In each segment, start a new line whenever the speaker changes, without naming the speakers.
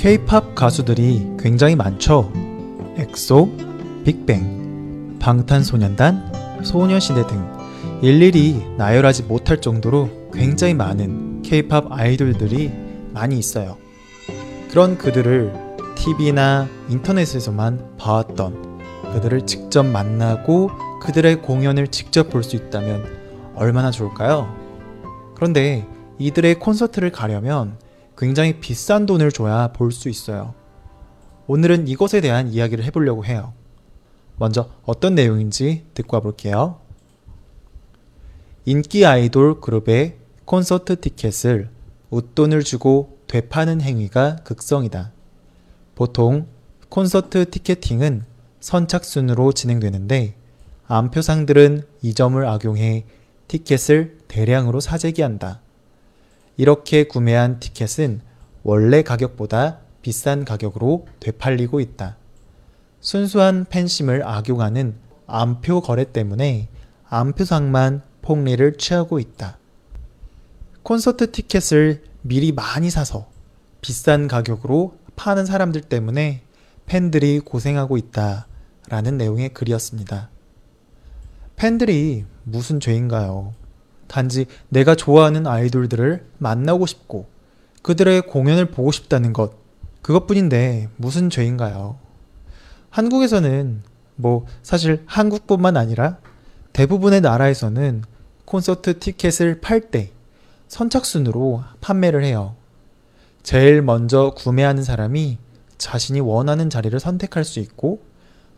K-팝 가수들이 굉장히 많죠. 엑소, 빅뱅, 방탄소년단, 소녀시대 등 일일이 나열하지 못할 정도로 굉장히 많은 K-팝 아이돌들이 많이 있어요. 그런 그들을 TV나 인터넷에서만 봐왔던 그들을 직접 만나고 그들의 공연을 직접 볼 수 있다면 얼마나 좋을까요? 그런데 이들의 콘서트를 가려면 굉장히 비싼 돈을 줘야 볼 수 있어요. 오늘은 이것에 대한 이야기를 해보려고 해요. 먼저 어떤 내용인지 듣고 와볼게요. 인기 아이돌 그룹의 콘서트 티켓을 웃돈을 주고 되파는 행위가 극성이다. 보통 콘서트 티켓팅은 선착순으로 진행되는데 암표상들은 이 점을 악용해 티켓을 대량으로 사재기한다. 이렇게 구매한 티켓은 원래 가격보다 비싼 가격으로 되팔리고 있다. 순수한 팬심을 악용하는 암표 거래 때문에 암표상만 폭리를 취하고 있다. 콘서트 티켓을 미리 많이 사서 비싼 가격으로 파는 사람들 때문에 팬들이 고생하고 있다. 라는 내용의 글이었습니다. 팬들이 무슨 죄인가요? 단지 내가 좋아하는 아이돌들을 만나고 싶고 그들의 공연을 보고 싶다는 것, 그것뿐인데 무슨 죄인가요? 한국에서는 뭐 사실 한국뿐만 아니라 대부분의 나라에서는 콘서트 티켓을 팔 때 선착순으로 판매를 해요. 제일 먼저 구매하는 사람이 자신이 원하는 자리를 선택할 수 있고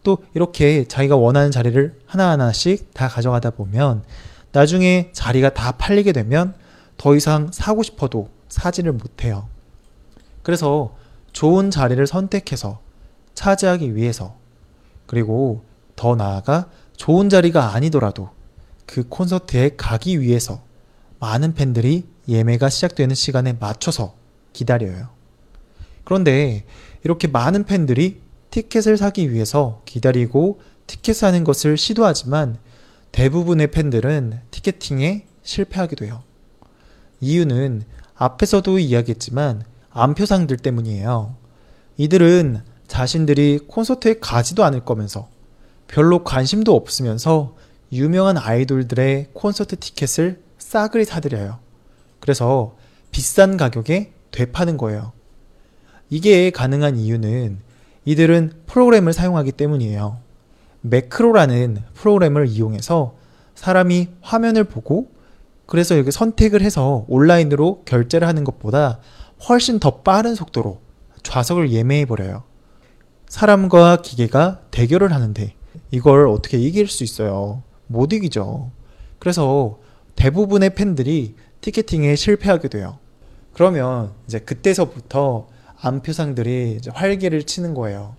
또 이렇게 자기가 원하는 자리를 하나하나씩 다 가져가다 보면 나중에 자리가 다 팔리게 되면 더 이상 사고 싶어도 사지를 못해요. 그래서 좋은 자리를 선택해서 차지하기 위해서 그리고 더 나아가 좋은 자리가 아니더라도 그 콘서트에 가기 위해서 많은 팬들이 예매가 시작되는 시간에 맞춰서 기다려요. 그런데 이렇게 많은 팬들이 티켓을 사기 위해서 기다리고 티켓 사는 것을 시도하지만 대부분의 팬들은 티켓팅에 실패하게 돼요. 이유는 앞에서도 이야기했지만 암표상들 때문이에요. 이들은 자신들이 콘서트에 가지도 않을 거면서 별로 관심도 없으면서 유명한 아이돌들의 콘서트 티켓을 싸그리 사들여요. 그래서 비싼 가격에 되파는 거예요. 이게 가능한 이유는 이들은 프로그램을 사용하기 때문이에요. 매크로라는 프로그램을 이용해서 사람이 화면을 보고 그래서 여기 선택을 해서 온라인으로 결제를 하는 것보다 훨씬 더 빠른 속도로 좌석을 예매해 버려요. 사람과 기계가 대결을 하는데 이걸 어떻게 이길 수 있어요? 못 이기죠. 그래서 대부분의 팬들이 티켓팅에 실패하게 돼요. 그러면 이제 그때서부터 암표상들이 활개를 치는 거예요.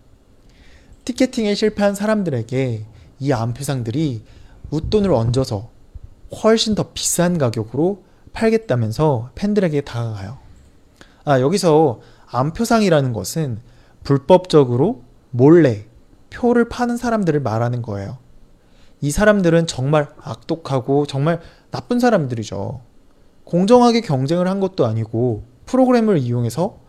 티켓팅에 실패한 사람들에게 이 암표상들이 웃돈을 얹어서 훨씬 더 비싼 가격으로 팔겠다면서 팬들에게 다가가요. 아, 여기서 암표상이라는 것은 불법적으로 몰래 표를 파는 사람들을 말하는 거예요. 이 사람들은 정말 악독하고 정말 나쁜 사람들이죠. 공정하게 경쟁을 한 것도 아니고 프로그램을 이용해서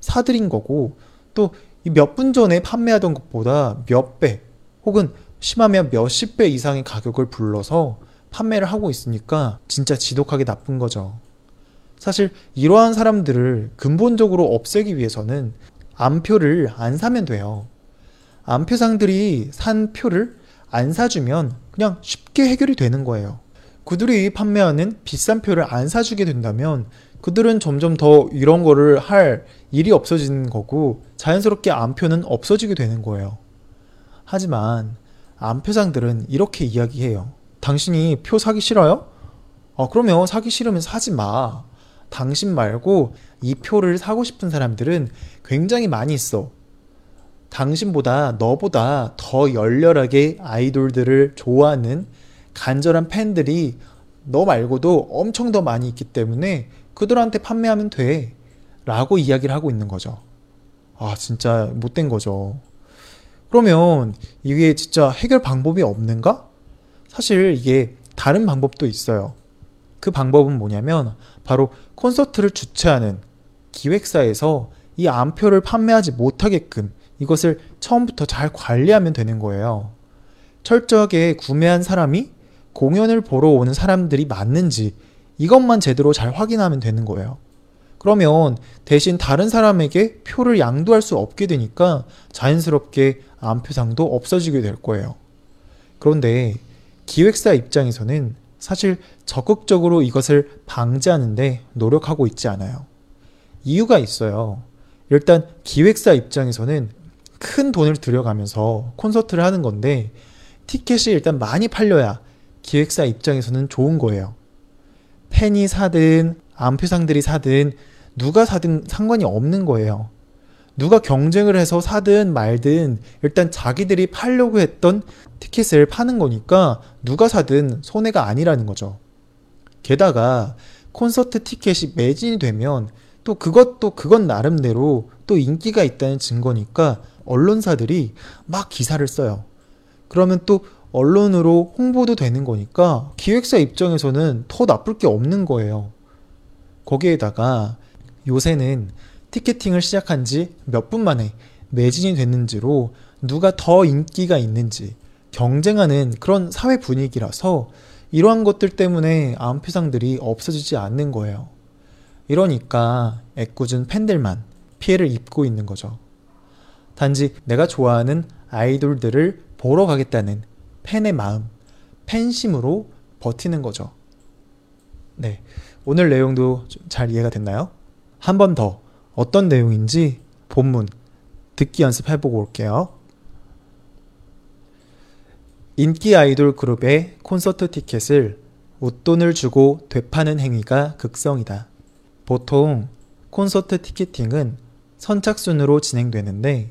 사들인 거고 또 몇 분 전에 판매하던 것보다 몇 배 혹은 심하면 몇십 배 이상의 가격을 불러서 판매를 하고 있으니까 진짜 지독하게 나쁜 거죠. 사실 이러한 사람들을 근본적으로 없애기 위해서는 암표를 안 사면 돼요. 암표상들이 산 표를 안 사주면 그냥 쉽게 해결이 되는 거예요. 그들이 판매하는 비싼 표를 안 사주게 된다면 그들은 점점 더 이런 거를 할 일이 없어지는 거고 자연스럽게 암표는 없어지게 되는 거예요. 하지만 암표상들은 이렇게 이야기해요. 당신이 표 사기 싫어요? 어, 그러면 사기 싫으면 사지 마. 당신 말고 이 표를 사고 싶은 사람들은 굉장히 많이 있어. 당신보다 너보다 더 열렬하게 아이돌들을 좋아하는 간절한 팬들이 너 말고도 엄청 더 많이 있기 때문에 그들한테 판매하면 돼. 라고 이야기를 하고 있는 거죠. 아, 진짜 못된 거죠. 그러면 이게 진짜 해결 방법이 없는가? 사실 이게 다른 방법도 있어요. 그 방법은 뭐냐면 바로 콘서트를 주최하는 기획사에서 이 암표를 판매하지 못하게끔 이것을 처음부터 잘 관리하면 되는 거예요. 철저하게 구매한 사람이 공연을 보러 오는 사람들이 맞는지 이것만 제대로 잘 확인하면 되는 거예요. 그러면 대신 다른 사람에게 표를 양도할 수 없게 되니까 자연스럽게 암표상도 없어지게 될 거예요. 그런데 기획사 입장에서는 사실 적극적으로 이것을 방지하는데 노력하고 있지 않아요. 이유가 있어요. 일단 기획사 입장에서는 큰 돈을 들여가면서 콘서트를 하는 건데 티켓이 일단 많이 팔려야 기획사 입장에서는 좋은 거예요. 팬이 사든 암표상들이 사든 누가 사든 상관이 없는 거예요. 누가 경쟁을 해서 사든 말든 일단 자기들이 팔려고 했던 티켓을 파는 거니까 누가 사든 손해가 아니라는 거죠. 게다가 콘서트 티켓이 매진이 되면 또 그것도 그건 나름대로 또 인기가 있다는 증거니까 언론사들이 막 기사를 써요. 그러면 또 언론으로 홍보도 되는 거니까 기획사 입장에서는 더 나쁠 게 없는 거예요. 거기에다가 요새는 티켓팅을 시작한 지 몇 분 만에 매진이 됐는지로 누가 더 인기가 있는지 경쟁하는 그런 사회 분위기라서 이러한 것들 때문에 암표상들이 없어지지 않는 거예요. 이러니까 애꿎은 팬들만 피해를 입고 있는 거죠. 단지 내가 좋아하는 아이돌들을 보러 가겠다는 팬의 마음, 팬심으로 버티는 거죠. 네. 오늘 내용도 잘 이해가 됐나요? 한 번 더 어떤 내용인지 본문 듣기 연습해보고 올게요. 인기 아이돌 그룹의 콘서트 티켓을 웃돈을 주고 되파는 행위가 극성이다. 보통 콘서트 티켓팅은 선착순으로 진행되는데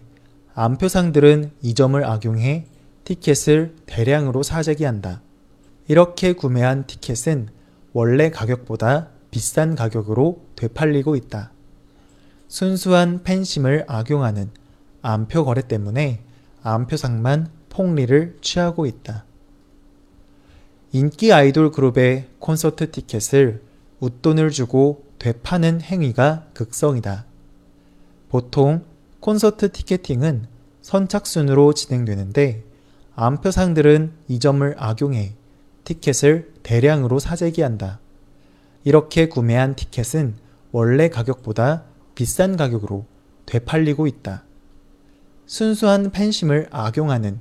암표상들은 이 점을 악용해 티켓을 대량으로 사재기 한다. 이렇게 구매한 티켓은 원래 가격보다 비싼 가격으로 되팔리고 있다. 순수한 팬심을 악용하는 암표 거래 때문에 암표상만 폭리를 취하고 있다. 인기 아이돌 그룹의 콘서트 티켓을 웃돈을 주고 되파는 행위가 극성이다. 보통 콘서트 티켓팅은 선착순으로 진행되는데 암표상들은 이 점을 악용해 티켓을 대량으로 사재기한다. 이렇게 구매한 티켓은 원래 가격보다 비싼 가격으로 되팔리고 있다. 순수한 팬심을 악용하는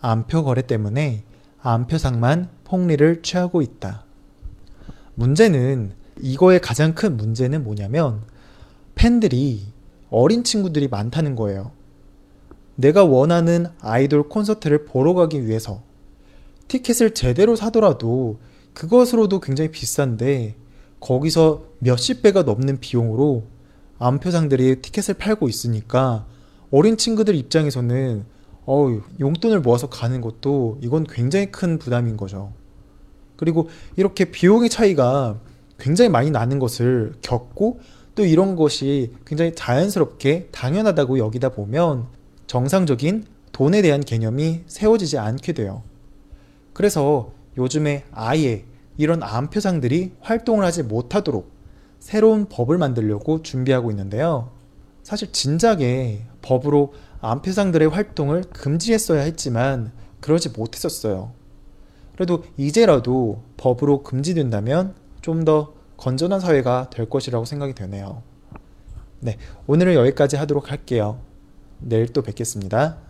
암표 거래 때문에 암표상만 폭리를 취하고 있다. 문제는 이거의 가장 큰 문제는 뭐냐면 팬들이 어린 친구들이 많다는 거예요. 내가 원하는 아이돌 콘서트를 보러 가기 위해서 티켓을 제대로 사더라도 그것으로도 굉장히 비싼데 거기서 몇십 배가 넘는 비용으로 암표상들이 티켓을 팔고 있으니까 어린 친구들 입장에서는 어우, 용돈을 모아서 가는 것도 이건 굉장히 큰 부담인 거죠. 그리고 이렇게 비용의 차이가 굉장히 많이 나는 것을 겪고 또 이런 것이 굉장히 자연스럽게 당연하다고 여기다 보면 정상적인 돈에 대한 개념이 세워지지 않게 돼요. 그래서 요즘에 아예 이런 암 표상들이 활동을 하지 못하도록 새로운 법을 만들려고 준비하고 있는데요. 사실 진작에 법으로 암 표상들의 활동을 금지했어야 했지만 그러지 못했었어요. 그래도 이제라도 법으로 금지된다면 좀 더 건전한 사회가 될 것이라고 생각이 되네요. 네, 오늘은 여기까지 하도록 할게요. 내일 또 뵙겠습니다.